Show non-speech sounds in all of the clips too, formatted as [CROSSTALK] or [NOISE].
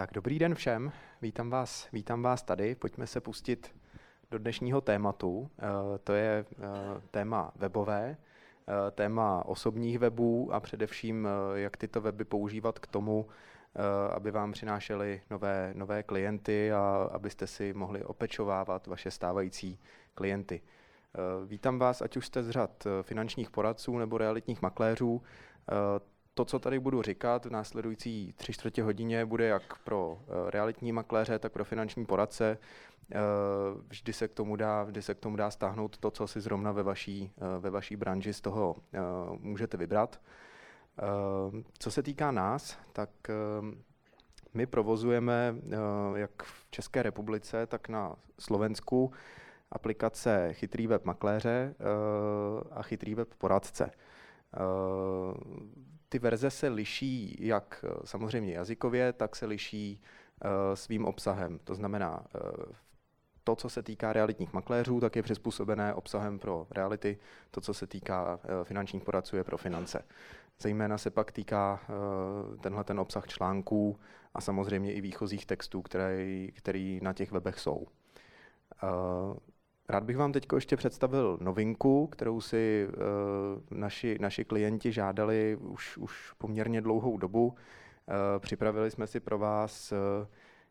Tak dobrý den všem, vítám vás, vítám vás tady. Pojďme se pustit do dnešního tématu. Eh, to je eh, téma webové, eh, téma osobních webů a především, jak tyto weby používat k tomu, aby vám přinášely nové, nové klienty a abyste si mohli opečovávat vaše stávající klienty. Vítám vás, ať už jste z řad finančních poradců nebo realitních makléřů to, co tady budu říkat v následující tři čtvrtě hodině, bude jak pro eh, realitní makléře, tak pro finanční poradce. Eh, vždy se k tomu dá, vždy se k tomu dá stáhnout to, co si zrovna ve vaší, eh, ve vaší branži z toho můžete vybrat. Co se týká nás, tak my provozujeme jak v České republice, tak na Slovensku aplikace Chytrý web makléře a Chytrý web poradce. Ty verze se liší jak eh, samozřejmě jazykově, tak se liší uh, svým obsahem. To znamená, uh, to, co se týká realitních makléřů, tak je přizpůsobené obsahem pro reality, to, co se týká finančních poradců, je pro finance. Zejména se pak týká tenhle ten obsah článků a samozřejmě i výchozích textů, které, který na těch webech jsou. Rád bych vám teď ještě představil novinku, kterou si uh, naši, naši klienti žádali už, už poměrně dlouhou dobu. Uh, připravili jsme si pro vás uh,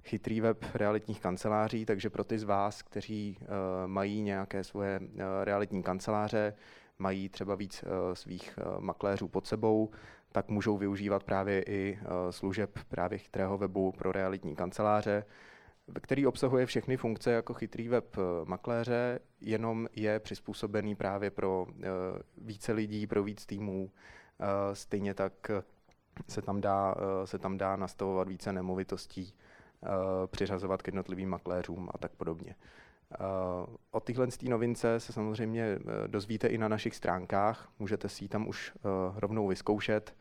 chytrý web realitních kanceláří, takže pro ty z vás, kteří mají nějaké svoje realitní kanceláře, mají třeba víc svých makléřů pod sebou, tak můžou využívat právě i služeb právě chytrého webu pro realitní kanceláře který obsahuje všechny funkce jako chytrý web eh, makléře, jenom je přizpůsobený právě pro eh, více lidí, pro víc týmů. Eh, stejně tak se tam dá, se tam dá nastavovat více nemovitostí, přiřazovat k jednotlivým makléřům a tak podobně. O tyhle novince se samozřejmě dozvíte i na našich stránkách, můžete si ji tam už rovnou vyzkoušet.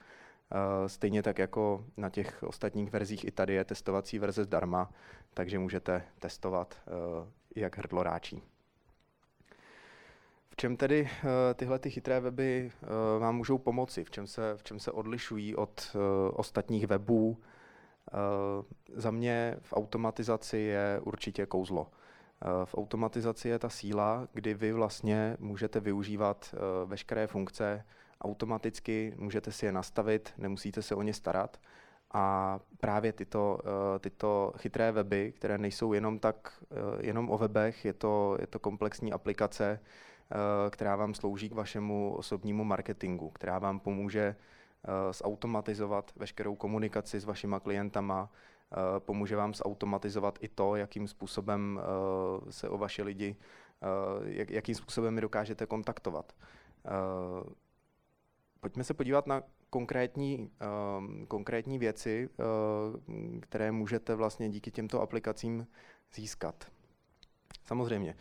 Eh, stejně tak jako na těch ostatních verzích i tady je testovací verze zdarma, takže můžete testovat, eh, jak hrdlo ráčí. V čem tedy eh, tyhle ty chytré weby vám můžou pomoci? V čem se, v čem se odlišují od ostatních webů? Za mě v automatizaci je určitě kouzlo. V automatizaci je ta síla, kdy vy vlastně můžete využívat veškeré funkce automaticky, můžete si je nastavit, nemusíte se o ně starat. A právě tyto, eh, tyto chytré weby, které nejsou jenom tak, eh, jenom o webech, je to, je to komplexní aplikace, eh, která vám slouží k vašemu osobnímu marketingu, která vám pomůže zautomatizovat veškerou komunikaci s vašima klientama, pomůže vám zautomatizovat i to, jakým způsobem se o vaše lidi, jakým způsobem je dokážete kontaktovat. Pojďme se podívat na konkrétní, uh, konkrétní věci, uh, které můžete vlastně díky těmto aplikacím získat. Samozřejmě,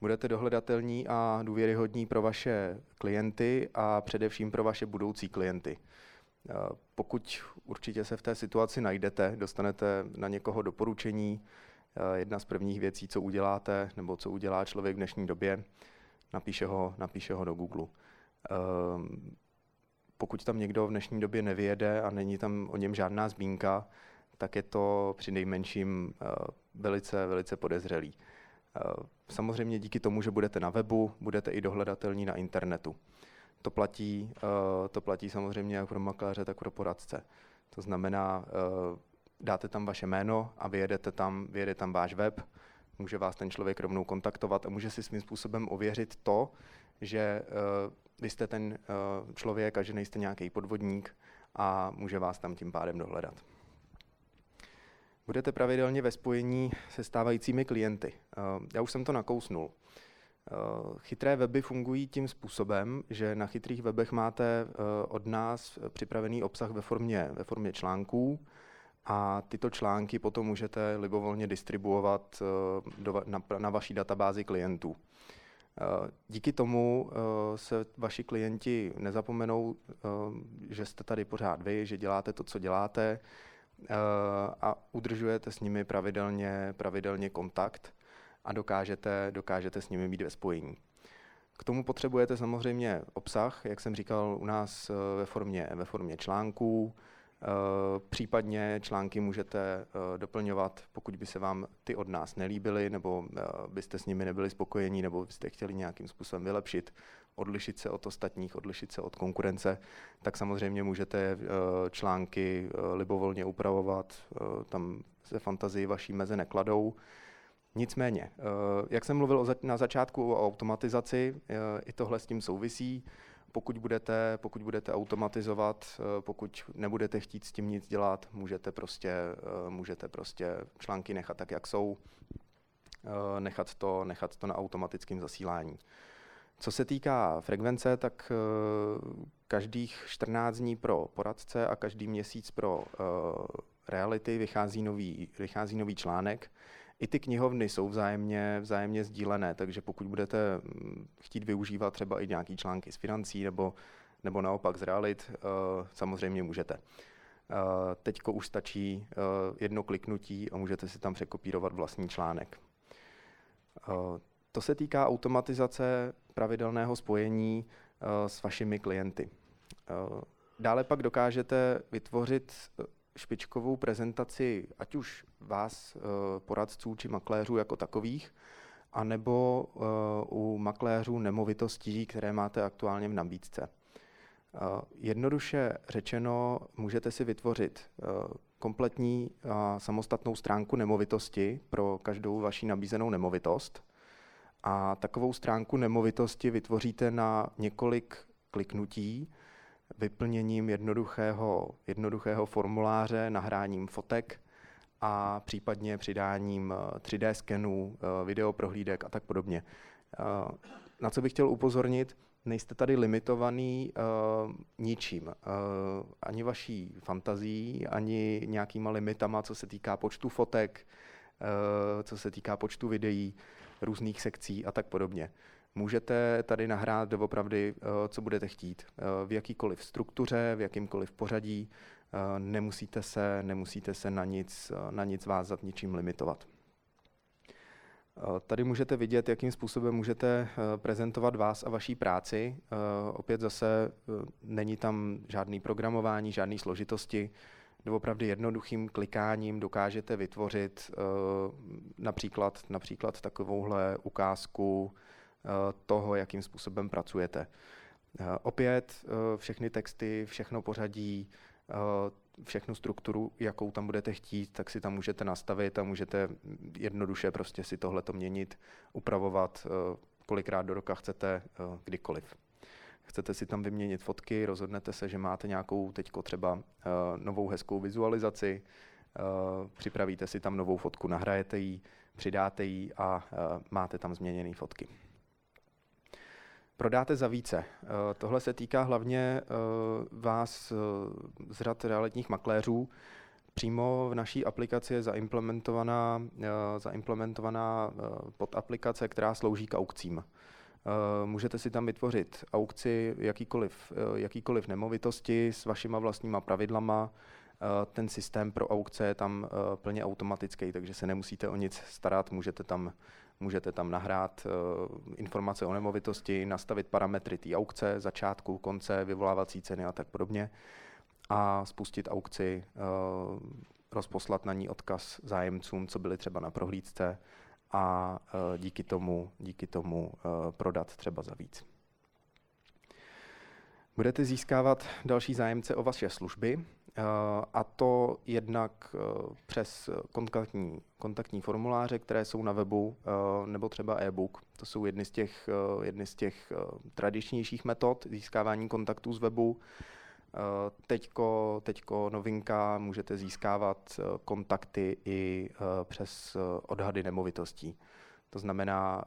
budete dohledatelní a důvěryhodní pro vaše klienty a především pro vaše budoucí klienty. Uh, pokud určitě se v té situaci najdete, dostanete na někoho doporučení, uh, jedna z prvních věcí, co uděláte, nebo co udělá člověk v dnešní době, napíše ho, napíše ho do Google. Uh, pokud tam někdo v dnešní době nevyjede a není tam o něm žádná zmínka, tak je to při nejmenším eh, velice, velice podezřelý. Eh, samozřejmě díky tomu, že budete na webu, budete i dohledatelní na internetu. To platí, eh, to platí samozřejmě jak pro makléře, tak pro poradce. To znamená, dáte tam vaše jméno a vyjedete tam, vyjede tam váš web, může vás ten člověk rovnou kontaktovat a může si svým způsobem ověřit to, že vy jste ten uh, člověk a že nejste nějaký podvodník a může vás tam tím pádem dohledat. Budete pravidelně ve spojení se stávajícími klienty. Uh, já už jsem to nakousnul. Uh, chytré weby fungují tím způsobem, že na chytrých webech máte od nás připravený obsah ve formě, ve formě článků a tyto články potom můžete libovolně distribuovat na vaší databázi klientů. Eh, díky tomu eh, se vaši klienti nezapomenou, eh, že jste tady pořád vy, že děláte to, co děláte a udržujete s nimi pravidelně, pravidelně kontakt a dokážete, dokážete s nimi být ve spojení. K tomu potřebujete samozřejmě obsah, jak jsem říkal, u nás ve formě, ve formě článků, Případně články můžete doplňovat, pokud by se vám ty od nás nelíbily, nebo byste s nimi nebyli spokojení, nebo byste chtěli nějakým způsobem vylepšit, odlišit se od ostatních, odlišit se od konkurence, tak samozřejmě můžete články libovolně upravovat, tam se fantazii vaší meze nekladou. Nicméně, eh, jak jsem mluvil na začátku o automatizaci, eh, i tohle s tím souvisí. Pokud budete, pokud budete automatizovat, eh, pokud nebudete chtít s tím nic dělat, můžete prostě, můžete prostě články nechat tak, jak jsou, nechat to, nechat to na automatickém zasílání. Co se týká frekvence, tak každých 14 dní pro poradce a každý měsíc pro reality vychází nový, vychází nový článek. I ty knihovny jsou vzájemně, vzájemně sdílené, takže pokud budete mm, chtít využívat třeba i nějaký články z financí nebo, nebo naopak z realit, uh, samozřejmě můžete. Uh, teďko už stačí uh, jedno kliknutí a můžete si tam překopírovat vlastní článek. To se týká automatizace pravidelného spojení s vašimi klienty. Dále pak dokážete vytvořit špičkovou prezentaci ať už vás, eh, poradců či makléřů jako takových, anebo eh, u makléřů nemovitostí, které máte aktuálně v nabídce. Eh, jednoduše řečeno, můžete si vytvořit kompletní samostatnou stránku nemovitosti pro každou vaši nabízenou nemovitost. A takovou stránku nemovitosti vytvoříte na několik kliknutí, vyplněním jednoduchého, jednoduchého formuláře, nahráním fotek a případně přidáním 3D eh, skenů, eh, videoprohlídek a tak podobně. Eh, na co bych chtěl upozornit, nejste tady limitovaný uh, ničím. Uh, ani vaší fantazí, ani nějakýma limitama, co se týká počtu fotek, uh, co se týká počtu videí, různých sekcí a tak podobně. Můžete tady nahrát doopravdy, eh, co budete chtít. Eh, v jakýkoliv struktuře, v jakýmkoliv pořadí. Eh, nemusíte se, nemusíte se na nic, na nic vázat, ničím limitovat. Tady můžete vidět, jakým způsobem můžete prezentovat vás a vaší práci. Opět zase není tam žádný programování, žádné složitosti. Doopravdy jednoduchým klikáním dokážete vytvořit například, například takovouhle ukázku toho, jakým způsobem pracujete. Eh, opět eh, všechny texty, všechno pořadí, všechnu strukturu, jakou tam budete chtít, tak si tam můžete nastavit a můžete jednoduše prostě si tohleto měnit, upravovat, kolikrát do roka chcete, kdykoliv. Chcete si tam vyměnit fotky, rozhodnete se, že máte nějakou teďko třeba novou hezkou vizualizaci, připravíte si tam novou fotku, nahrajete ji, přidáte ji a máte tam změněné fotky prodáte za více. Eh, tohle se týká hlavně eh, vás eh, z řad realitních makléřů. Přímo v naší aplikaci je zaimplementovaná, zaimplementovaná podaplikace, která slouží k aukcím. Můžete si tam vytvořit aukci jakýkoliv, jakýkoliv nemovitosti s vašima vlastníma pravidlama. Ten systém pro aukce je tam plně automatický, takže se nemusíte o nic starat, můžete tam Můžete tam nahrát uh, informace o nemovitosti, nastavit parametry té aukce, začátku, konce, vyvolávací ceny a tak podobně a spustit aukci, uh, rozposlat na ní odkaz zájemcům, co byli třeba na prohlídce a uh, díky tomu, díky tomu prodat třeba za víc. Budete získávat další zájemce o vaše služby, Eh, a to jednak eh, přes kontaktní, kontaktní formuláře, které jsou na webu, eh, nebo třeba e-book. To jsou jedny z těch, jedny z těch tradičnějších metod získávání kontaktů z webu. Teďko, teďko novinka, můžete získávat kontakty i přes odhady nemovitostí. To znamená,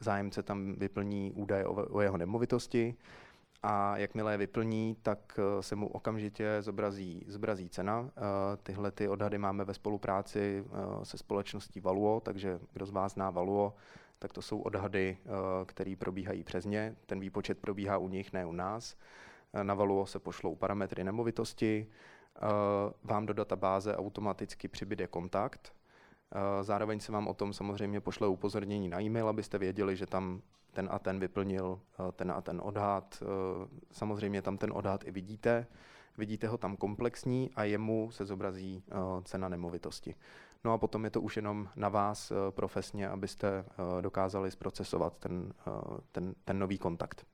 zájemce tam vyplní údaje o jeho nemovitosti, a jakmile je vyplní, tak eh, se mu okamžitě zobrazí, zobrazí cena. Eh, tyhle ty odhady máme ve spolupráci eh, se společností Valuo, takže kdo z vás zná Valuo, tak to jsou odhady, které probíhají přes ně. Ten výpočet probíhá u nich, ne u nás. Na Valuo se pošlou parametry nemovitosti, vám do databáze automaticky přibyde kontakt, Zároveň se vám o tom samozřejmě pošle upozornění na e-mail, abyste věděli, že tam ten a ten vyplnil ten a ten odhad. Samozřejmě tam ten odhad i vidíte. vidíte ho tam komplexní a jemu se zobrazí cena nemovitosti. No a potom je to už jenom na vás profesně, abyste dokázali zprocesovat ten, ten, ten nový kontakt.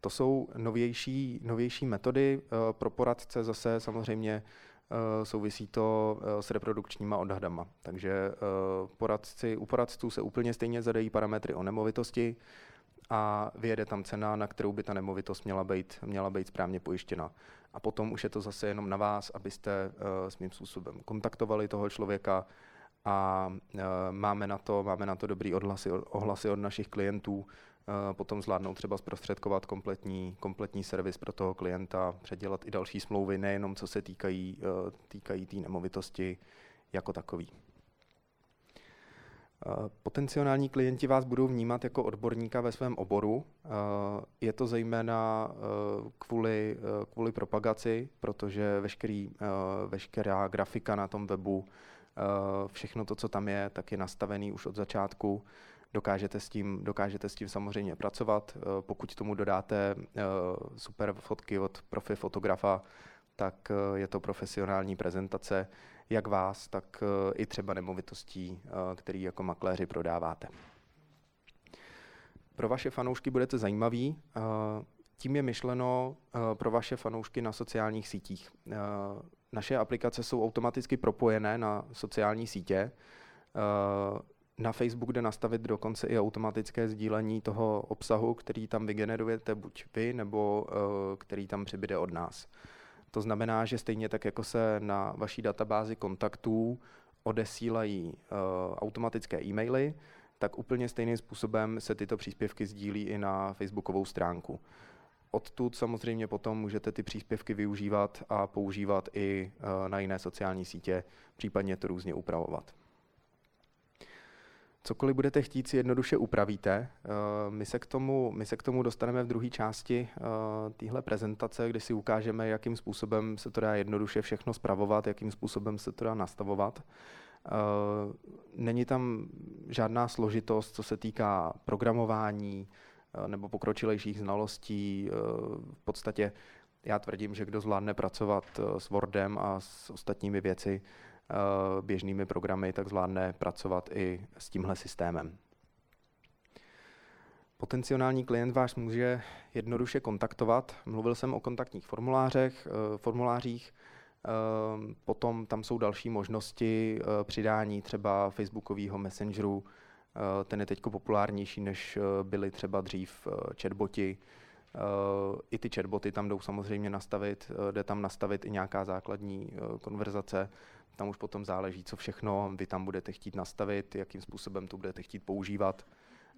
To jsou novější, novější metody. Pro poradce zase samozřejmě Eh, souvisí to eh, s reprodukčníma odhadama. Takže eh, poradci, u poradců se úplně stejně zadají parametry o nemovitosti a vyjede tam cena, na kterou by ta nemovitost měla být, měla být správně pojištěna. A potom už je to zase jenom na vás, abyste svým způsobem kontaktovali toho člověka a máme na to, máme na to dobrý odhlasy, ohlasy od našich klientů, potom zvládnout třeba zprostředkovat kompletní, kompletní servis pro toho klienta, předělat i další smlouvy, nejenom co se týkají e, týkají té nemovitosti jako takový. Potenciální klienti vás budou vnímat jako odborníka ve svém oboru. Je to zejména kvůli, kvůli propagaci, protože veškerý, veškerá grafika na tom webu, všechno to, co tam je, tak je nastavený už od začátku dokážete s tím, dokážete s tím samozřejmě pracovat. Eh, pokud tomu dodáte eh, super fotky od profi fotografa, tak eh, je to profesionální prezentace jak vás, tak i třeba nemovitostí, který jako makléři prodáváte. Pro vaše fanoušky budete zajímaví. Tím je myšleno pro vaše fanoušky na sociálních sítích. Naše aplikace jsou automaticky propojené na sociální sítě. Na Facebook jde nastavit dokonce i automatické sdílení toho obsahu, který tam vygenerujete buď vy, nebo uh, který tam přibyde od nás. To znamená, že stejně tak, jako se na vaší databázi kontaktů odesílají uh, automatické e-maily, tak úplně stejným způsobem se tyto příspěvky sdílí i na facebookovou stránku. Odtud samozřejmě potom můžete ty příspěvky využívat a používat i uh, na jiné sociální sítě, případně to různě upravovat. Cokoliv budete chtít, si jednoduše upravíte. Eh, my se k tomu, my se k tomu dostaneme v druhé části eh, téhle prezentace, kdy si ukážeme, jakým způsobem se to dá jednoduše všechno spravovat, jakým způsobem se to dá nastavovat. Eh, není tam žádná složitost, co se týká programování nebo pokročilejších znalostí. V podstatě já tvrdím, že kdo zvládne pracovat s Wordem a s ostatními věci, běžnými programy, tak zvládne pracovat i s tímhle systémem. Potenciální klient vás může jednoduše kontaktovat. Mluvil jsem o kontaktních formulářech, eh, formulářích, eh, potom tam jsou další možnosti přidání třeba Facebookového messengeru, ten je teď populárnější, než byly třeba dřív chatboti. I ty chatboty tam jdou samozřejmě nastavit, jde tam nastavit i nějaká základní konverzace, tam už potom záleží, co všechno vy tam budete chtít nastavit, jakým způsobem to budete chtít používat,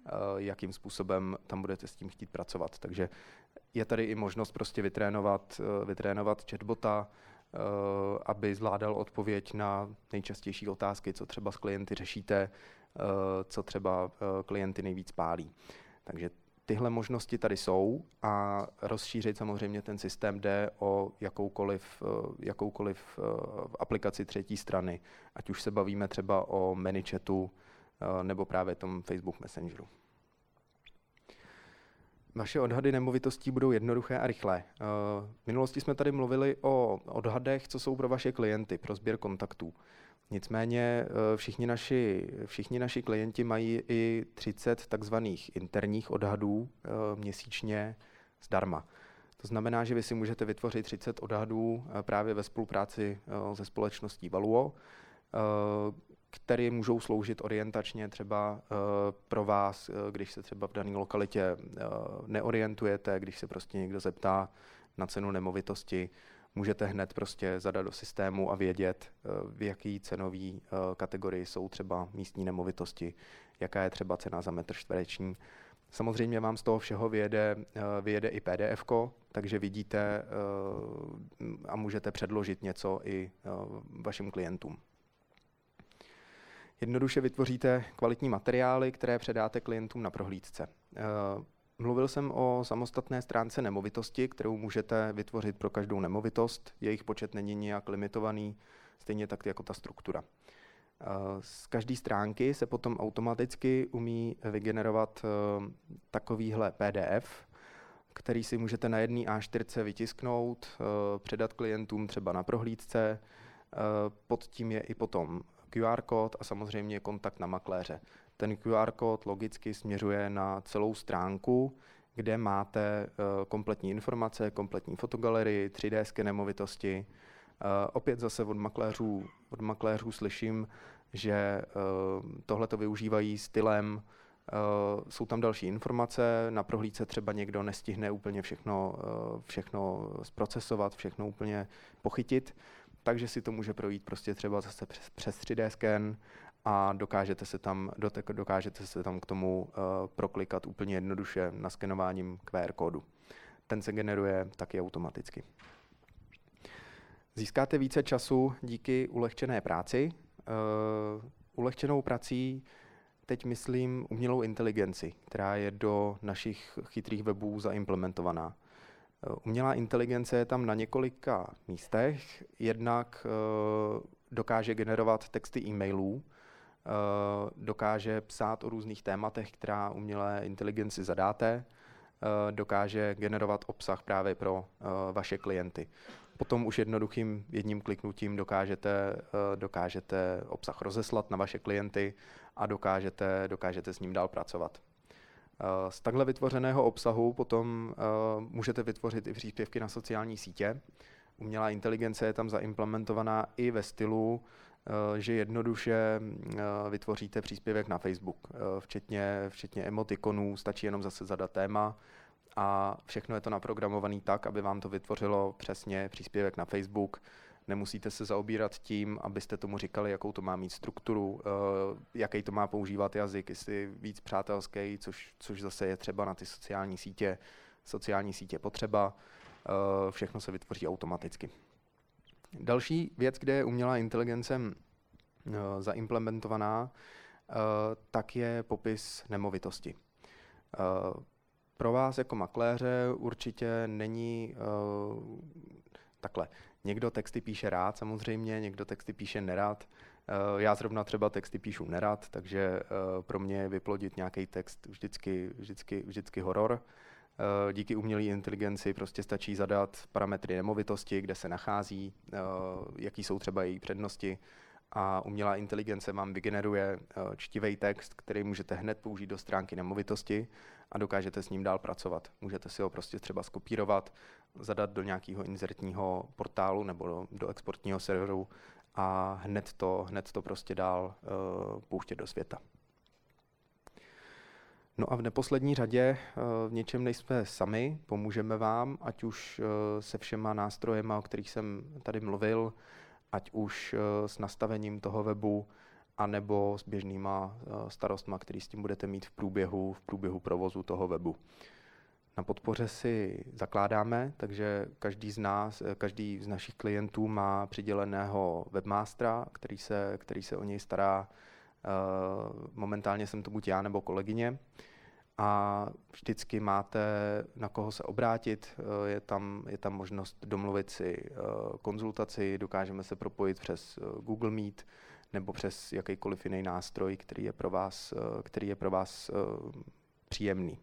eh, jakým způsobem tam budete s tím chtít pracovat. Takže je tady i možnost prostě vytrénovat, eh, vytrénovat chatbota, eh, aby zvládal odpověď na nejčastější otázky, co třeba s klienty řešíte, co třeba klienty nejvíc pálí. Takže tyhle možnosti tady jsou a rozšířit samozřejmě ten systém jde o jakoukoliv, eh, jakoukoliv eh, aplikaci třetí strany, ať už se bavíme třeba o ManyChatu eh, nebo právě tom Facebook Messengeru. Vaše odhady nemovitostí budou jednoduché a rychlé. V minulosti jsme tady mluvili o odhadech, co jsou pro vaše klienty, pro sběr kontaktů. Nicméně eh, všichni naši, všichni naši klienti mají i 30 takzvaných interních odhadů eh, měsíčně zdarma. To znamená, že vy si můžete vytvořit 30 odhadů eh, právě ve spolupráci se společností Valuo, které můžou sloužit orientačně třeba pro vás, když se třeba v dané lokalitě neorientujete, když se prostě někdo zeptá na cenu nemovitosti, můžete hned prostě zadat do systému a vědět, eh, v jaký cenový eh, kategorii jsou třeba místní nemovitosti, jaká je třeba cena za metr čtvereční. Samozřejmě vám z toho všeho vyjede, eh, vyjede i PDF, takže vidíte a můžete předložit něco i vašim klientům. Jednoduše vytvoříte kvalitní materiály, které předáte klientům na prohlídce. Mluvil jsem o samostatné stránce nemovitosti, kterou můžete vytvořit pro každou nemovitost. Jejich počet není nijak limitovaný, stejně tak jako ta struktura. Z každé stránky se potom automaticky umí vygenerovat eh, takovýhle PDF. který si můžete na jedné A4 vytisknout, předat klientům třeba na prohlídce. Pod tím je i potom QR kód a samozřejmě kontakt na makléře. Ten QR kód logicky směřuje na celou stránku, kde máte kompletní informace, kompletní fotogalerii, 3D sken nemovitosti. Opět zase od makléřů, od makléřů slyším, že tohle to využívají stylem jsou tam další informace, na prohlídce třeba někdo nestihne úplně všechno, všechno zprocesovat, všechno úplně pochytit, takže si to může projít prostě třeba zase přes, přes 3D scan a dokážete se tam, dokážete se tam k tomu uh, proklikat úplně jednoduše naskenováním QR kódu. Ten se generuje taky automaticky. Získáte více času díky ulehčené práci. Uh, ulehčenou prací teď myslím umělou inteligenci, která je do našich chytrých webů zaimplementovaná. Umělá inteligence je tam na několika místech. Jednak dokáže generovat texty e-mailů, dokáže psát o různých tématech, která umělé inteligenci zadáte, uh, dokáže generovat obsah právě pro vaše klienty. Potom už jednoduchým jedním kliknutím dokážete, dokážete obsah rozeslat na vaše klienty a dokážete, dokážete s ním dál pracovat. Eh, z takhle vytvořeného obsahu potom můžete vytvořit i příspěvky na sociální sítě. Umělá inteligence je tam zaimplementovaná i ve stylu, uh, že jednoduše uh, vytvoříte příspěvek na Facebook, uh, včetně, včetně emotikonů, stačí jenom zase zadat téma a všechno je to naprogramované tak, aby vám to vytvořilo přesně příspěvek na Facebook, Nemusíte se zaobírat tím, abyste tomu říkali, jakou to má mít strukturu, jaký to má používat jazyk, jestli víc přátelský, což, což zase je třeba na ty sociální sítě. Sociální sítě potřeba, všechno se vytvoří automaticky. Další věc, kde je umělá inteligence uh, zaimplementovaná, uh, tak je popis nemovitosti. Uh, pro vás jako makléře určitě není uh, takhle. Někdo texty píše rád samozřejmě, někdo texty píše nerad. Já zrovna třeba texty píšu nerad, takže pro mě vyplodit nějaký text vždycky, vždycky, vždycky horor. Díky umělé inteligenci prostě stačí zadat parametry nemovitosti, kde se nachází, jaký jsou třeba její přednosti a umělá inteligence vám vygeneruje čtivý text, který můžete hned použít do stránky nemovitosti a dokážete s ním dál pracovat. Můžete si ho prostě třeba skopírovat, zadat do nějakého inzertního portálu nebo do, do exportního serveru a hned to, hned to prostě dál uh, pouštět do světa. No a v neposlední řadě uh, v něčem nejsme sami, pomůžeme vám, ať už uh, se všema nástrojema, o kterých jsem tady mluvil, ať už uh, s nastavením toho webu, anebo s běžnýma starostma, který s tím budete mít v průběhu, v průběhu provozu toho webu. Na podpoře si zakládáme, takže každý z nás, každý z našich klientů má přiděleného webmastera, který se, který se o něj stará. Eh, momentálně jsem to buď já nebo kolegyně. A vždycky máte na koho se obrátit, eh, je tam, je tam možnost domluvit si eh, konzultaci, dokážeme se propojit přes Google Meet nebo přes jakýkoliv jiný nástroj, který je pro vás, který je pro vás příjemný.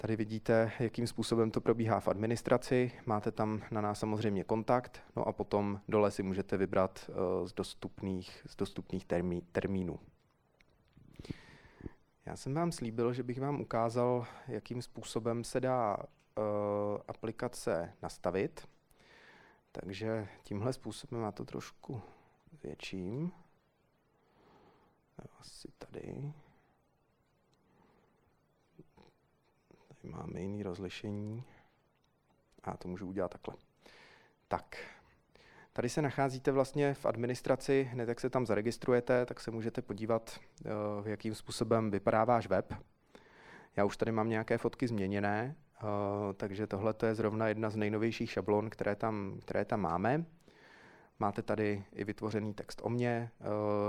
Tady vidíte, jakým způsobem to probíhá v administraci. Máte tam na nás samozřejmě kontakt, no a potom dole si můžete vybrat uh, z dostupných, z dostupných termí, termínů. Já jsem vám slíbil, že bych vám ukázal, jakým způsobem se dá uh, aplikace nastavit. Takže tímhle způsobem já to trošku zvětším. Asi tady. Tady máme jiný rozlišení. A to můžu udělat takhle. Tak, tady se nacházíte vlastně v administraci, hned jak se tam zaregistrujete, tak se můžete podívat, eh, jakým způsobem vypadá váš web. Já už tady mám nějaké fotky změněné, eh, takže tohle je zrovna jedna z nejnovějších šablon, které tam, které tam máme. Máte tady i vytvořený text o mně, eh,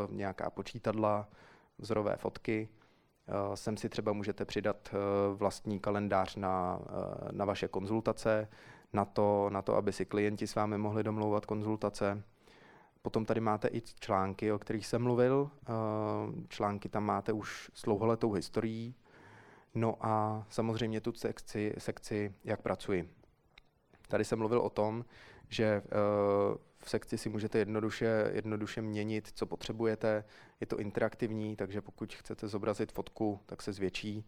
nějaká počítadla, vzorové fotky, sem si třeba můžete přidat eh, vlastní kalendář na, eh, na vaše konzultace, na to, na to, aby si klienti s vámi mohli domlouvat konzultace. Potom tady máte i články, o kterých jsem mluvil. Články tam máte už s dlouholetou historií. No a samozřejmě tu sekci, sekci jak pracuji. Tady jsem mluvil o tom, že eh, sekci si můžete jednoduše, jednoduše měnit, co potřebujete. Je to interaktivní, takže pokud chcete zobrazit fotku, tak se zvětší.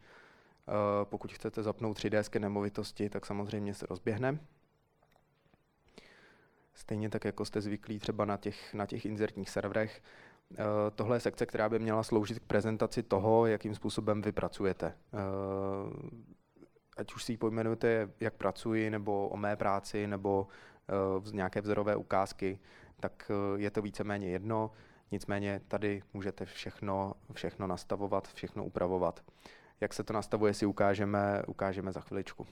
Eh, pokud chcete zapnout 3D nemovitosti, tak samozřejmě se rozběhne. Stejně tak, jako jste zvyklí třeba na těch, na těch inzertních serverech. Eh, tohle je sekce, která by měla sloužit k prezentaci toho, jakým způsobem vy pracujete. Ať už si ji pojmenujete, jak pracuji, nebo o mé práci, nebo nějaké vzorové ukázky, tak eh, je to víceméně jedno. Nicméně tady můžete všechno, všechno nastavovat, všechno upravovat. Jak se to nastavuje, si ukážeme, ukážeme za chviličku.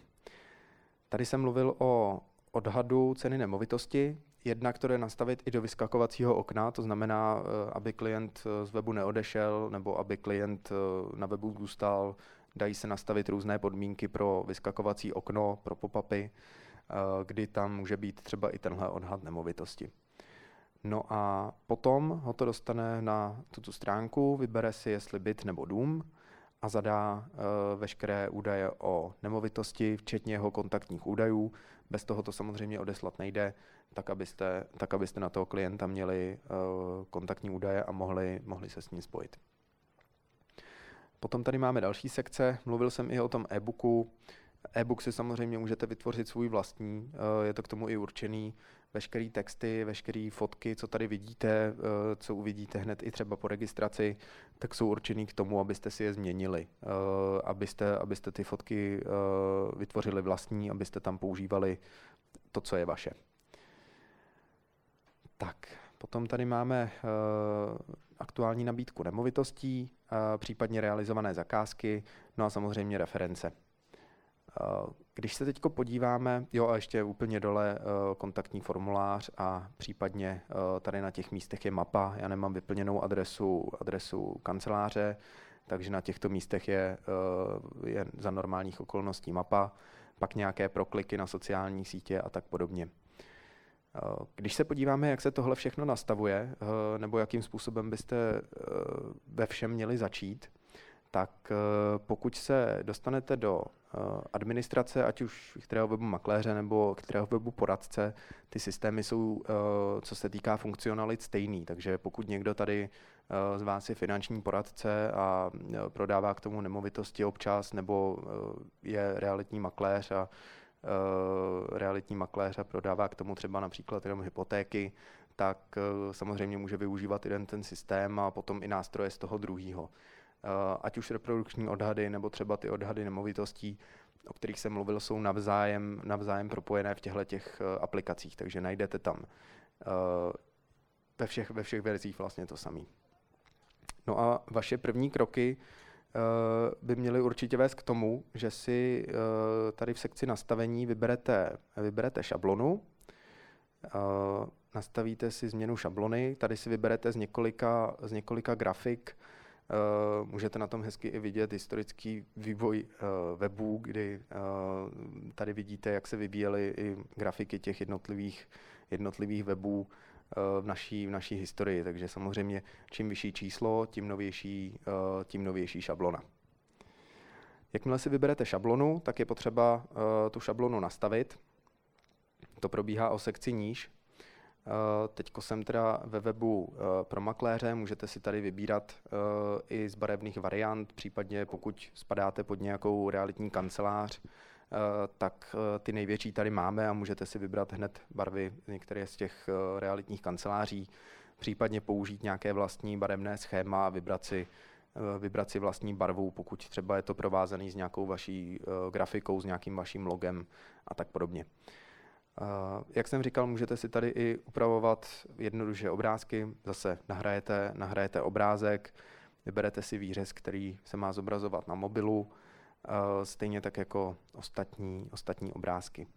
Tady jsem mluvil o odhadu ceny nemovitosti. Jednak to je nastavit i do vyskakovacího okna, to znamená, eh, aby klient eh, z webu neodešel nebo aby klient na webu zůstal. Dají se nastavit různé podmínky pro vyskakovací okno, pro pop-upy. Eh, kdy tam může být třeba i tenhle odhad nemovitosti. No a potom ho to dostane na tuto stránku, vybere si, jestli byt nebo dům a zadá uh, veškeré údaje o nemovitosti, včetně jeho kontaktních údajů. Bez toho to samozřejmě odeslat nejde, tak abyste, tak abyste na toho klienta měli uh, kontaktní údaje a mohli, mohli se s ním spojit. Potom tady máme další sekce, mluvil jsem i o tom e-booku. E-book si samozřejmě můžete vytvořit svůj vlastní, eh, je to k tomu i určený. Veškeré texty, veškeré fotky, co tady vidíte, eh, co uvidíte hned i třeba po registraci, tak jsou určený k tomu, abyste si je změnili, eh, abyste, abyste ty fotky vytvořili vlastní, abyste tam používali to, co je vaše. Tak, potom tady máme aktuální nabídku nemovitostí, případně realizované zakázky, no a samozřejmě reference. Eh, když se teď podíváme, jo a ještě úplně dole eh, kontaktní formulář a případně eh, tady na těch místech je mapa, já nemám vyplněnou adresu, adresu kanceláře, takže na těchto místech je, je za normálních okolností mapa, pak nějaké prokliky na sociální sítě a tak podobně. Když se podíváme, jak se tohle všechno nastavuje, nebo jakým způsobem byste ve všem měli začít, tak pokud se dostanete do Eh, administrace, ať už kterého webu makléře nebo kterého webu poradce, ty systémy jsou, eh, co se týká funkcionalit, stejný. Takže pokud někdo tady eh, z vás je finanční poradce a prodává k tomu nemovitosti občas, nebo je realitní makléř a realitní makléř a prodává k tomu třeba například jenom hypotéky, tak samozřejmě může využívat jeden ten systém a potom i nástroje z toho druhého. Eh, ať už reprodukční odhady nebo třeba ty odhady nemovitostí, o kterých jsem mluvil, jsou navzájem, navzájem propojené v těchto těch eh, aplikacích, takže najdete tam eh, ve všech, ve všech verzích vlastně to samé. No a vaše první kroky by měly určitě vést k tomu, že si tady v sekci nastavení vyberete, vyberete šablonu, nastavíte si změnu šablony, tady si vyberete z několika, z několika grafik, můžete na tom hezky i vidět historický vývoj uh, webů, kdy uh, tady vidíte, jak se vyvíjely i grafiky těch jednotlivých, jednotlivých webů v naší, v naší historii. Takže samozřejmě čím vyšší číslo, tím novější, tím novější šablona. Jakmile si vyberete šablonu, tak je potřeba tu šablonu nastavit. To probíhá o sekci níž, Eh, Teď jsem teda ve webu eh, pro makléře, můžete si tady vybírat eh, i z barevných variant, případně pokud spadáte pod nějakou realitní kancelář, tak ty největší tady máme a můžete si vybrat hned barvy některé z těch realitních kanceláří, případně použít nějaké vlastní barevné schéma a vybrat si, vybrat si vlastní barvu, pokud třeba je to provázaný s nějakou vaší grafikou, s nějakým vaším logem a tak podobně. Jak jsem říkal, můžete si tady i upravovat jednoduše obrázky. Zase nahrajete, nahrajete obrázek, vyberete si výřez, který se má zobrazovat na mobilu, stejně tak jako ostatní, ostatní obrázky.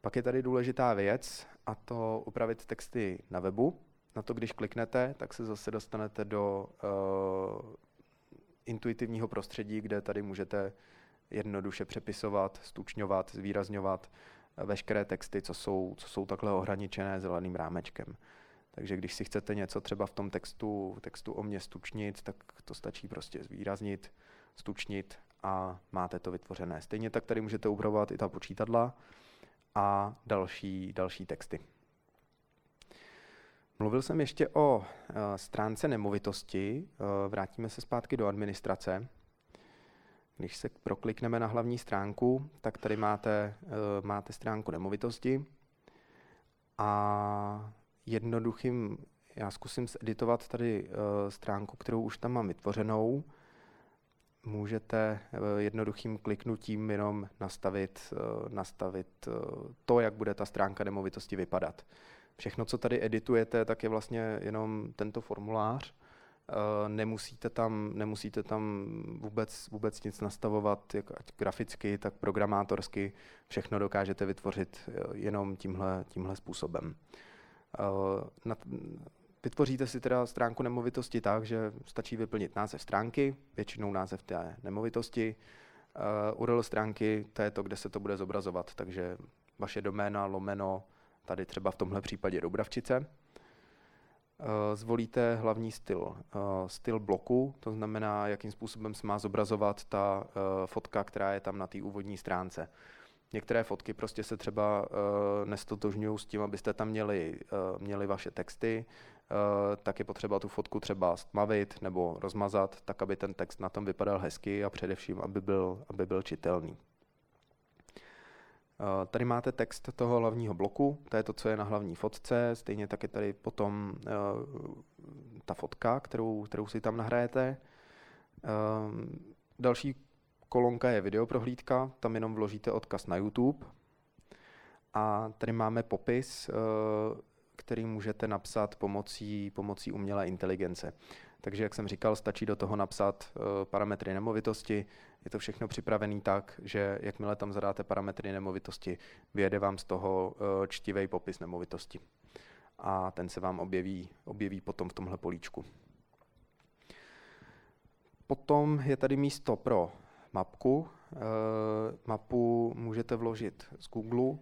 Pak je tady důležitá věc, a to upravit texty na webu. Na to, když kliknete, tak se zase dostanete do uh, intuitivního prostředí, kde tady můžete jednoduše přepisovat, stučňovat, zvýrazňovat veškeré texty, co jsou, co jsou takhle ohraničené zeleným rámečkem. Takže když si chcete něco třeba v tom textu, textu o mě stučnit, tak to stačí prostě zvýraznit, stučnit a máte to vytvořené. Stejně tak tady můžete upravovat i ta počítadla a další, další texty. Mluvil jsem ještě o eh, stránce nemovitosti. Eh, vrátíme se zpátky do administrace. Když se proklikneme na hlavní stránku, tak tady máte, eh, máte stránku nemovitosti a jednoduchým, já zkusím editovat tady stránku, kterou už tam mám vytvořenou. Můžete jednoduchým kliknutím jenom nastavit, nastavit to, jak bude ta stránka nemovitosti vypadat. Všechno, co tady editujete, tak je vlastně jenom tento formulář. Eh, nemusíte tam, nemusíte tam vůbec, vůbec nic nastavovat, jak ať graficky, tak programátorsky. Všechno dokážete vytvořit eh, jenom tímhle, tímhle způsobem. Eh, vytvoříte si teda stránku nemovitosti tak, že stačí vyplnit název stránky, většinou název té nemovitosti, URL stránky, to je to, kde se to bude zobrazovat, takže vaše doména, lomeno, tady třeba v tomhle případě Doubravčice. Eh, zvolíte hlavní styl, eh, styl bloku, to znamená, jakým způsobem se má zobrazovat ta eh, fotka, která je tam na té úvodní stránce. Některé fotky prostě se třeba nestotožňují s tím, abyste tam měli, měli vaše texty, tak je potřeba tu fotku třeba stmavit nebo rozmazat, tak aby ten text na tom vypadal hezky a především, aby byl, aby byl čitelný. Eh, tady máte text toho hlavního bloku, to je to, co je na hlavní fotce, stejně tak je tady potom uh, ta fotka, kterou, kterou si tam nahrajete. Uh, další kolonka je videoprohlídka, tam jenom vložíte odkaz na YouTube. A tady máme popis, který můžete napsat pomocí, pomocí umělé inteligence. Takže, jak jsem říkal, stačí do toho napsat uh, parametry nemovitosti, je to všechno připravené tak, že jakmile tam zadáte parametry nemovitosti, vyjede vám z toho uh, čtivý popis nemovitosti. A ten se vám objeví, objeví potom v tomhle políčku. Potom je tady místo pro mapku. Uh, mapu můžete vložit z Google, uh,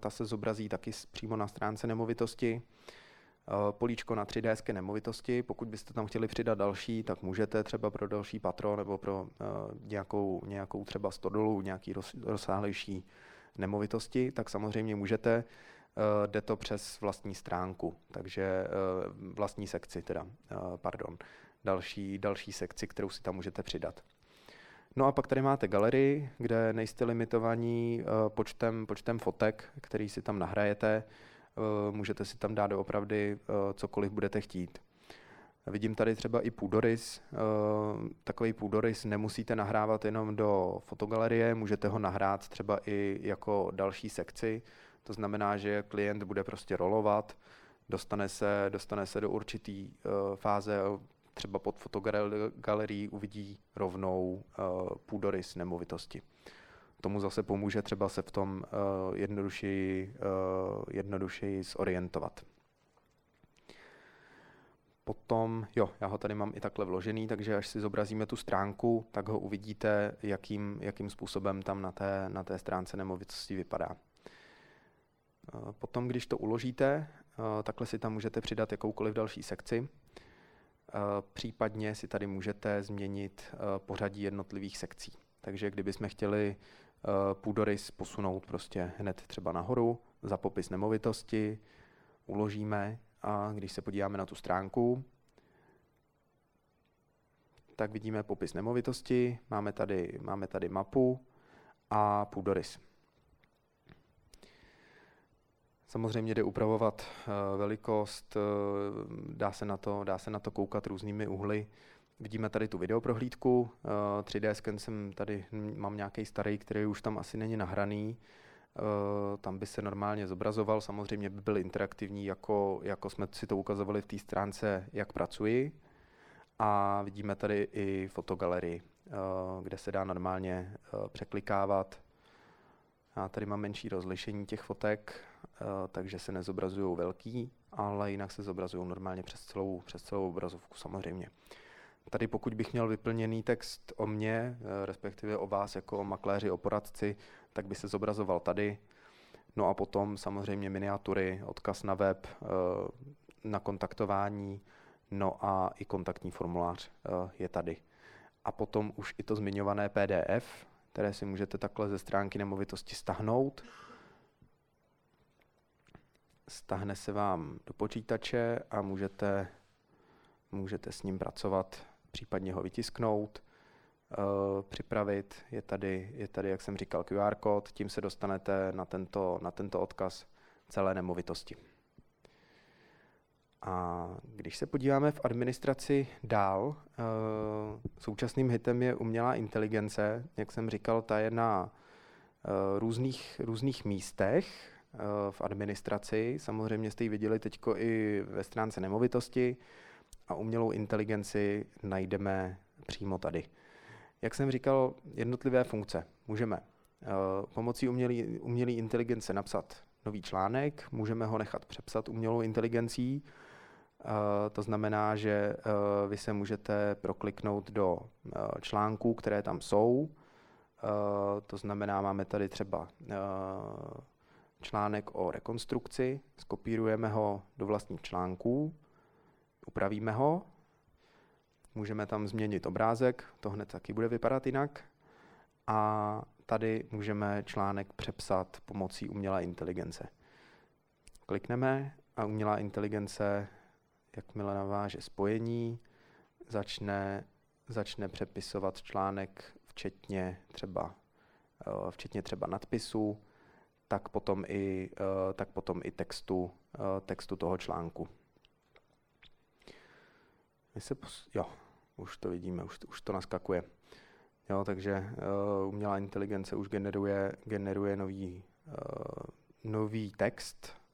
ta se zobrazí taky přímo na stránce nemovitosti. Eh, políčko na 3D nemovitosti. Pokud byste tam chtěli přidat další, tak můžete třeba pro další patro nebo pro nějakou, nějakou třeba stodolu, nějaký roz, rozsáhlejší nemovitosti, tak samozřejmě můžete. Jde to přes vlastní stránku, takže vlastní sekci teda, pardon, další, další sekci, kterou si tam můžete přidat. No a pak tady máte galerii, kde nejste limitovaní uh, počtem, počtem fotek, který si tam nahrajete. Eh, můžete si tam dát doopravdy eh, cokoliv budete chtít. Vidím tady třeba i půdorys. Eh, takový půdorys nemusíte nahrávat jenom do fotogalerie, můžete ho nahrát třeba i jako další sekci. To znamená, že klient bude prostě rolovat, dostane se, dostane se do určitý fáze, třeba pod fotogalerií uvidí rovnou půdorys nemovitosti tomu zase pomůže třeba se v tom uh, jednodušeji, uh, jednodušeji zorientovat. Potom, jo, já ho tady mám i takhle vložený, takže až si zobrazíme tu stránku, tak ho uvidíte, jakým, jakým způsobem tam na té, na té stránce nemovitosti vypadá. Eh, potom, když to uložíte, takhle si tam můžete přidat jakoukoliv další sekci. Případně si tady můžete změnit pořadí jednotlivých sekcí. Takže kdybychom chtěli Eh, půdorys posunout prostě hned třeba nahoru za popis nemovitosti, uložíme a když se podíváme na tu stránku, tak vidíme popis nemovitosti, máme tady, máme tady mapu a půdorys. Samozřejmě jde upravovat uh, velikost, uh, dá, se na to, dá se na to koukat různými uhly. Vidíme tady tu videoprohlídku, 3D eh, scan jsem tady, mám nějaký starý, který už tam asi není nahraný, eh, tam by se normálně zobrazoval, samozřejmě by byl interaktivní, jako, jako jsme si to ukazovali v té stránce, jak pracuji. A vidíme tady i fotogalerii, eh, kde se dá normálně překlikávat. Já tady mám menší rozlišení těch fotek, takže se nezobrazují velký, ale jinak se zobrazují normálně přes celou, přes celou obrazovku samozřejmě. Tady pokud bych měl vyplněný text o mně, eh, respektive o vás jako o makléři, o poradci, tak by se zobrazoval tady. No a potom samozřejmě miniatury, odkaz na web, eh, na kontaktování, no a i kontaktní formulář eh, je tady. a potom už i to zmiňované PDF, které si můžete takhle ze stránky nemovitosti stahnout. Stahne se vám do počítače a můžete, můžete s ním pracovat, případně ho vytisknout, uh, připravit. Je tady, je tady, jak jsem říkal, QR kód, tím se dostanete na tento, na tento odkaz celé nemovitosti. A když se podíváme v administraci dál, eh, současným hitem je umělá inteligence. Jak jsem říkal, ta je na eh, různých, různých místech eh, v administraci. Samozřejmě jste ji viděli teď i ve stránce nemovitosti a umělou inteligenci najdeme přímo tady. Jak jsem říkal, jednotlivé funkce. Můžeme pomocí umělé inteligence napsat nový článek, můžeme ho nechat přepsat umělou inteligencí, to znamená, že eh, vy se můžete prokliknout do eh, článků, které tam jsou. To znamená, máme tady třeba článek o rekonstrukci, skopírujeme ho do vlastních článků, upravíme ho, můžeme tam změnit obrázek, to hned taky bude vypadat jinak. A tady můžeme článek přepsat pomocí umělé inteligence. Klikneme a umělá inteligence jakmile naváže spojení, začne, začne přepisovat článek včetně třeba, uh, včetně třeba nadpisu, tak potom i, uh, tak potom i textu, uh, textu toho článku. My se pos- jo, už to vidíme, už, už to naskakuje. Jo, takže uh, umělá inteligence už generuje, generuje nový, uh, nový text, Eh,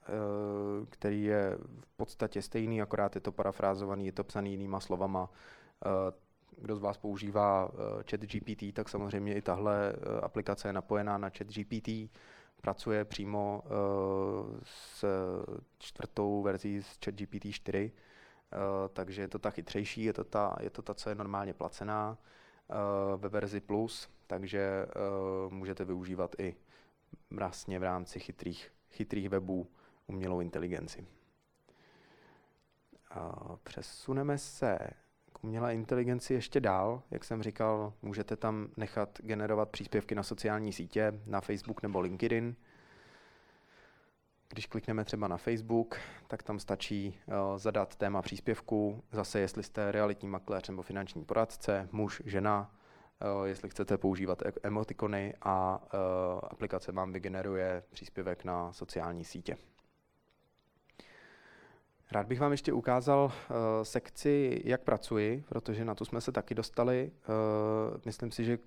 který je v podstatě stejný, akorát je to parafrázovaný, je to psaný jinýma slovama. Eh, kdo z vás používá eh, chat GPT, tak samozřejmě i tahle aplikace je napojená na chat GPT, pracuje přímo s čtvrtou verzí z chat GPT 4, takže je to ta chytřejší, je to ta, je to ta co je normálně placená ve verzi Plus, takže můžete využívat i vlastně v rámci chytrých, chytrých webů umělou inteligenci. A přesuneme se k umělé inteligenci ještě dál. Jak jsem říkal, můžete tam nechat generovat příspěvky na sociální sítě, na Facebook nebo LinkedIn. Když klikneme třeba na Facebook, tak tam stačí uh, zadat téma příspěvku, zase jestli jste realitní makléř nebo finanční poradce, muž, žena, uh, jestli chcete používat e- emotikony a uh, aplikace vám vygeneruje příspěvek na sociální sítě. Rád bych vám ještě ukázal uh, sekci, jak pracuji, protože na to jsme se taky dostali. Uh, myslím si, že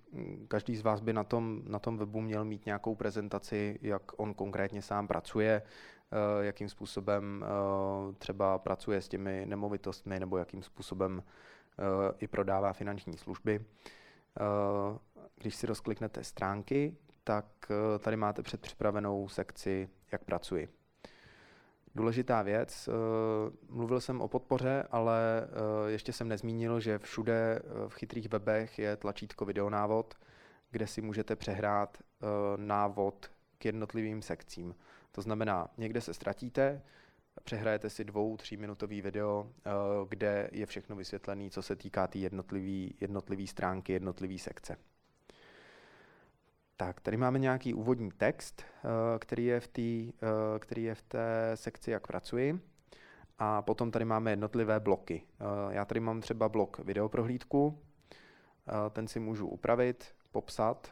každý z vás by na tom, na tom webu měl mít nějakou prezentaci, jak on konkrétně sám pracuje, uh, jakým způsobem třeba pracuje s těmi nemovitostmi nebo jakým způsobem i prodává finanční služby. Když si rozkliknete stránky, tak tady máte předpřipravenou sekci, jak pracuji. Důležitá věc, eh, mluvil jsem o podpoře, ale eh, ještě jsem nezmínil, že všude eh, v chytrých webech je tlačítko videonávod, kde si můžete přehrát návod k jednotlivým sekcím. To znamená, někde se ztratíte, přehrajete si dvou, tříminutový video, kde je všechno vysvětlené, co se týká té tý jednotlivý stránky, jednotlivý sekce. Tak, tady máme nějaký úvodní text, eh, který je v, tý, eh, který je v té sekci, jak pracuji. A potom tady máme jednotlivé bloky. Eh, já tady mám třeba blok videoprohlídku, ten si můžu upravit, popsat,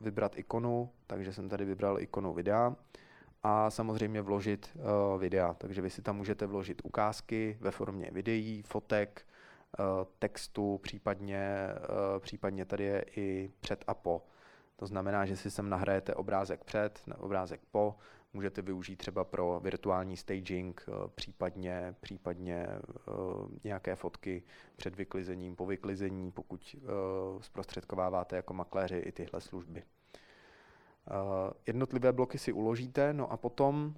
vybrat ikonu, takže jsem tady vybral ikonu videa a samozřejmě vložit videa. Takže vy si tam můžete vložit ukázky ve formě videí, fotek, textu, případně, případně tady je i před a po. To znamená, že si sem nahrajete obrázek před, obrázek po, můžete využít třeba pro virtuální staging, eh, případně, případně uh, nějaké fotky před vyklizením, po vyklizení, pokud uh, zprostředkováváte jako makléři i tyhle služby. Jednotlivé bloky si uložíte, no a potom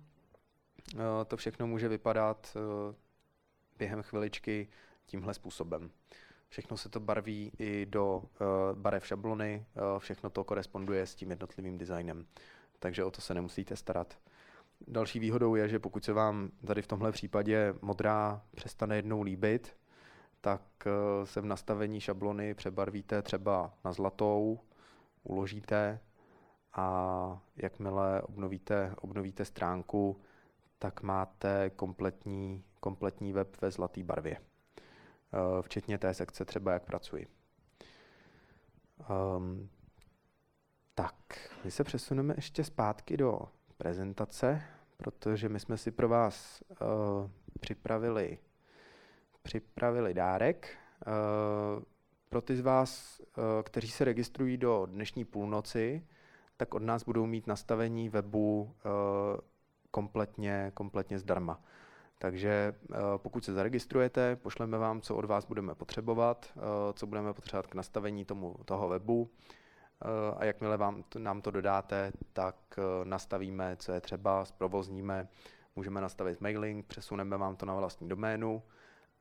to všechno může vypadat během chviličky tímhle způsobem. Všechno se to barví i do uh, barev šablony, uh, všechno to koresponduje s tím jednotlivým designem, takže o to se nemusíte starat. Další výhodou je, že pokud se vám tady v tomhle případě modrá přestane jednou líbit, tak eh, se v nastavení šablony přebarvíte třeba na zlatou, uložíte a jakmile obnovíte, obnovíte stránku, tak máte kompletní, kompletní web ve zlaté barvě. Eh, včetně té sekce třeba, jak pracuji. Um, tak, my se přesuneme ještě zpátky do prezentace, protože my jsme si pro vás uh, připravili, připravili dárek. Uh, pro ty z vás, uh, kteří se registrují do dnešní půlnoci, tak od nás budou mít nastavení webu uh, kompletně, kompletně zdarma. Takže pokud se zaregistrujete, pošleme vám, co od vás budeme potřebovat, co budeme potřebovat k nastavení tomu, toho webu Eh, a jakmile vám, nám to dodáte, tak eh, nastavíme, co je třeba, zprovozníme, můžeme nastavit mailing, přesuneme vám to na vlastní doménu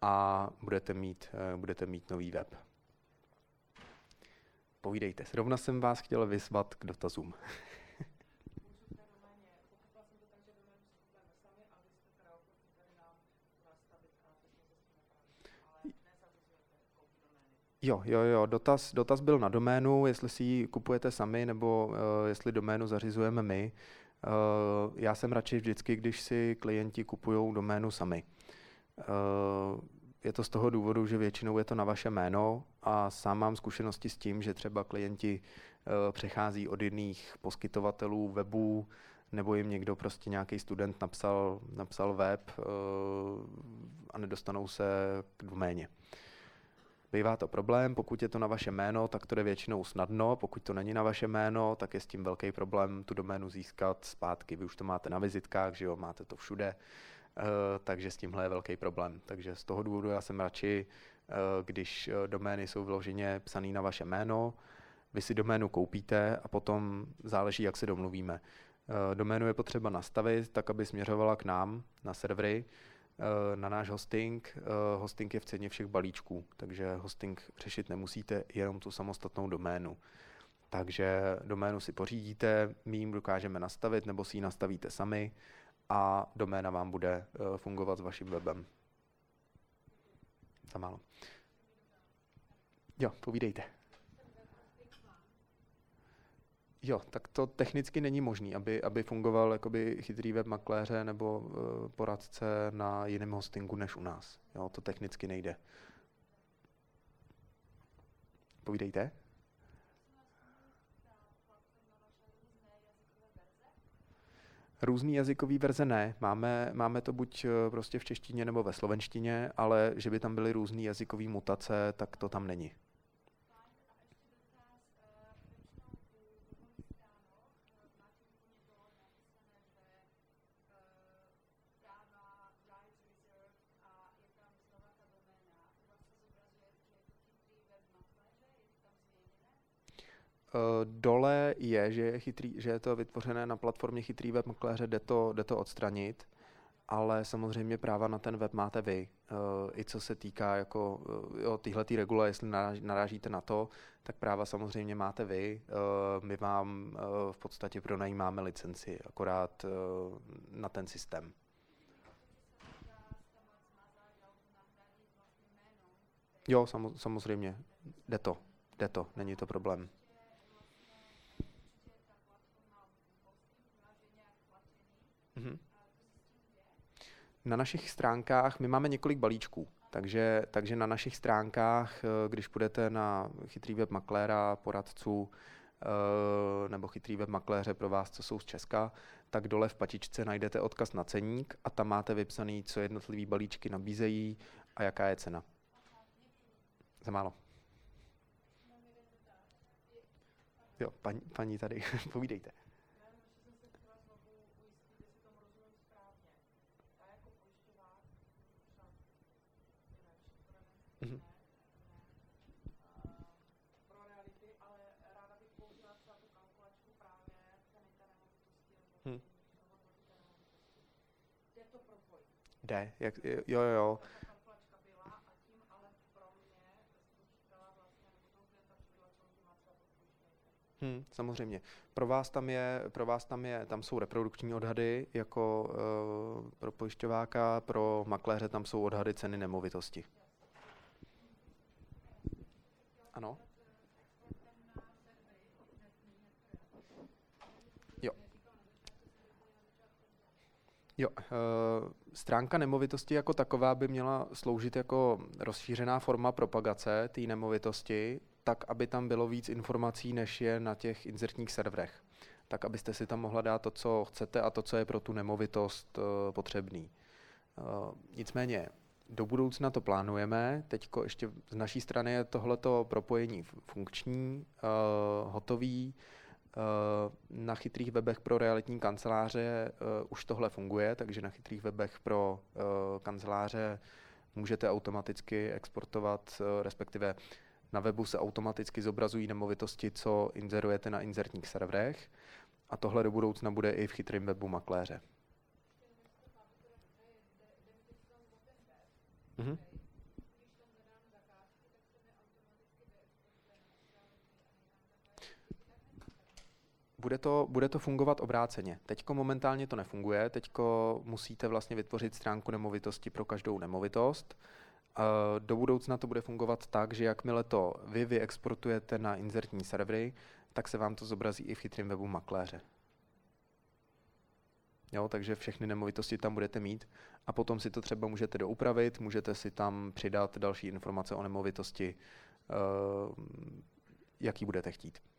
a budete mít, eh, budete mít nový web. Povídejte, zrovna jsem vás chtěl vyzvat k dotazům. [LAUGHS] Jo, jo, jo, dotaz, dotaz byl na doménu, jestli si ji kupujete sami, nebo uh, jestli doménu zařizujeme my. Uh, já jsem radši vždycky, když si klienti kupují doménu sami. Uh, je to z toho důvodu, že většinou je to na vaše jméno a sám mám zkušenosti s tím, že třeba klienti uh, přechází od jiných poskytovatelů webů, nebo jim někdo prostě nějaký student napsal, napsal web uh, a nedostanou se k doméně. Bývá to problém, pokud je to na vaše jméno, tak to jde většinou snadno, pokud to není na vaše jméno, tak je s tím velký problém tu doménu získat zpátky. Vy už to máte na vizitkách, že jo, máte to všude, uh, takže s tímhle je velký problém. Takže z toho důvodu já jsem radši, uh, když eh, domény jsou vloženě psané na vaše jméno, vy si doménu koupíte a potom záleží, jak se domluvíme. Doménu je potřeba nastavit tak, aby směřovala k nám na servery, Eh, na náš hosting. Eh, hosting je v ceně všech balíčků, takže hosting řešit nemusíte, jenom tu samostatnou doménu. Takže doménu si pořídíte, my jim dokážeme nastavit, nebo si ji nastavíte sami a doména vám bude eh, fungovat s vaším webem. Za málo. Jo, povídejte. Jo, tak to technicky není možné, aby, aby fungoval jakoby chytrý web makléře nebo uh, poradce na jiném hostingu než u nás. Jo, to technicky nejde. Povídejte. Různý jazykový verze ne. Máme, máme to buď eh, prostě v češtině nebo ve slovenštině, ale že by tam byly různé jazykové mutace, tak to tam není. Dole je, že je, chytrý, že je to vytvořené na platformě Chytrý web makléře, jde to, jde to odstranit, ale samozřejmě práva na ten web máte vy. Uh, I co se týká jako, uh, tyhle regule, jestli narážíte na to, tak práva samozřejmě máte vy. Uh, my vám uh, v podstatě pronajímáme licenci, akorát uh, na ten systém. Jo, samozřejmě, jde to, jde to, není to problém. Na našich stránkách, my máme několik balíčků, takže, takže na našich stránkách, eh, když půjdete na chytrý web makléra, poradců, eh, nebo chytrý web makléře pro vás, co jsou z Česka, tak dole v patičce najdete odkaz na ceník a tam máte vypsaný, co jednotlivý balíčky nabízejí a jaká je cena. Za málo. Jo, paní, paní tady, [LAUGHS] povídejte. Jde, jak, jo, jo, jo. Hmm, samozřejmě. Pro vás tam je, pro vás tam je, tam jsou reprodukční odhady jako uh, pro pojišťováka, pro makléře tam jsou odhady ceny nemovitosti. Ano. Jo. Jo, e, stránka nemovitosti jako taková by měla sloužit jako rozšířená forma propagace té nemovitosti, tak, aby tam bylo víc informací, než je na těch inzertních serverech. Tak, abyste si tam mohla dát to, co chcete a to, co je pro tu nemovitost e, potřebný. E, nicméně, do budoucna to plánujeme. Teď ještě z naší strany je tohleto propojení funkční, uh, hotový. Uh, na chytrých webech pro realitní kanceláře uh, už tohle funguje, takže na chytrých webech pro uh, kanceláře můžete automaticky exportovat, respektive na webu se automaticky zobrazují nemovitosti, co inzerujete na inzertních serverech. A tohle do budoucna bude i v chytrém webu makléře. Mm-hmm. Bude to, bude to fungovat obráceně. Teďko momentálně to nefunguje, teďko musíte vlastně vytvořit stránku nemovitosti pro každou nemovitost. Do budoucna to bude fungovat tak, že jakmile to vy vyexportujete na inzertní servery, tak se vám to zobrazí i v chytrém webu makléře. Jo, takže všechny nemovitosti tam budete mít a potom si to třeba můžete doupravit, můžete si tam přidat další informace o nemovitosti, uh, jaký budete chtít.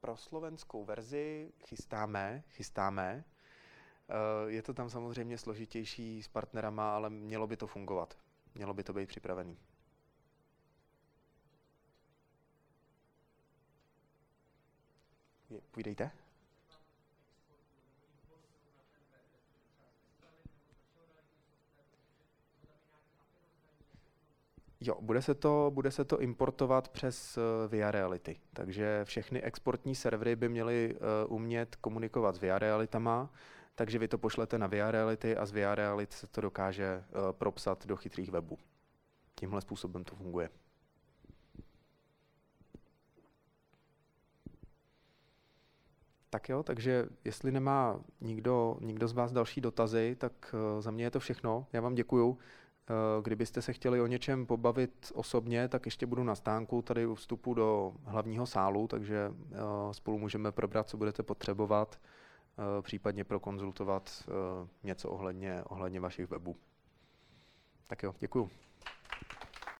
Pro slovenskou verzi chystáme, chystáme. Uh, je to tam samozřejmě složitější s partnerama, ale mělo by to fungovat. Mělo by to být připravený. Půjdejte. Jo, bude se, to, bude se to importovat přes uh, Via Reality. Takže všechny exportní servery by měly uh, umět komunikovat s Via Realitama, takže vy to pošlete na Via Reality a z Via Reality se to dokáže uh, propsat do chytrých webů. Tímhle způsobem to funguje. Tak jo, takže jestli nemá nikdo, nikdo z vás další dotazy, tak za mě je to všechno. Já vám děkuju. Uh, kdybyste se chtěli o něčem pobavit osobně, tak ještě budu na stánku tady u vstupu do hlavního sálu, takže uh, spolu můžeme probrat, co budete potřebovat, případně prokonzultovat něco ohledně, ohledně vašich webů. Tak jo, děkuju.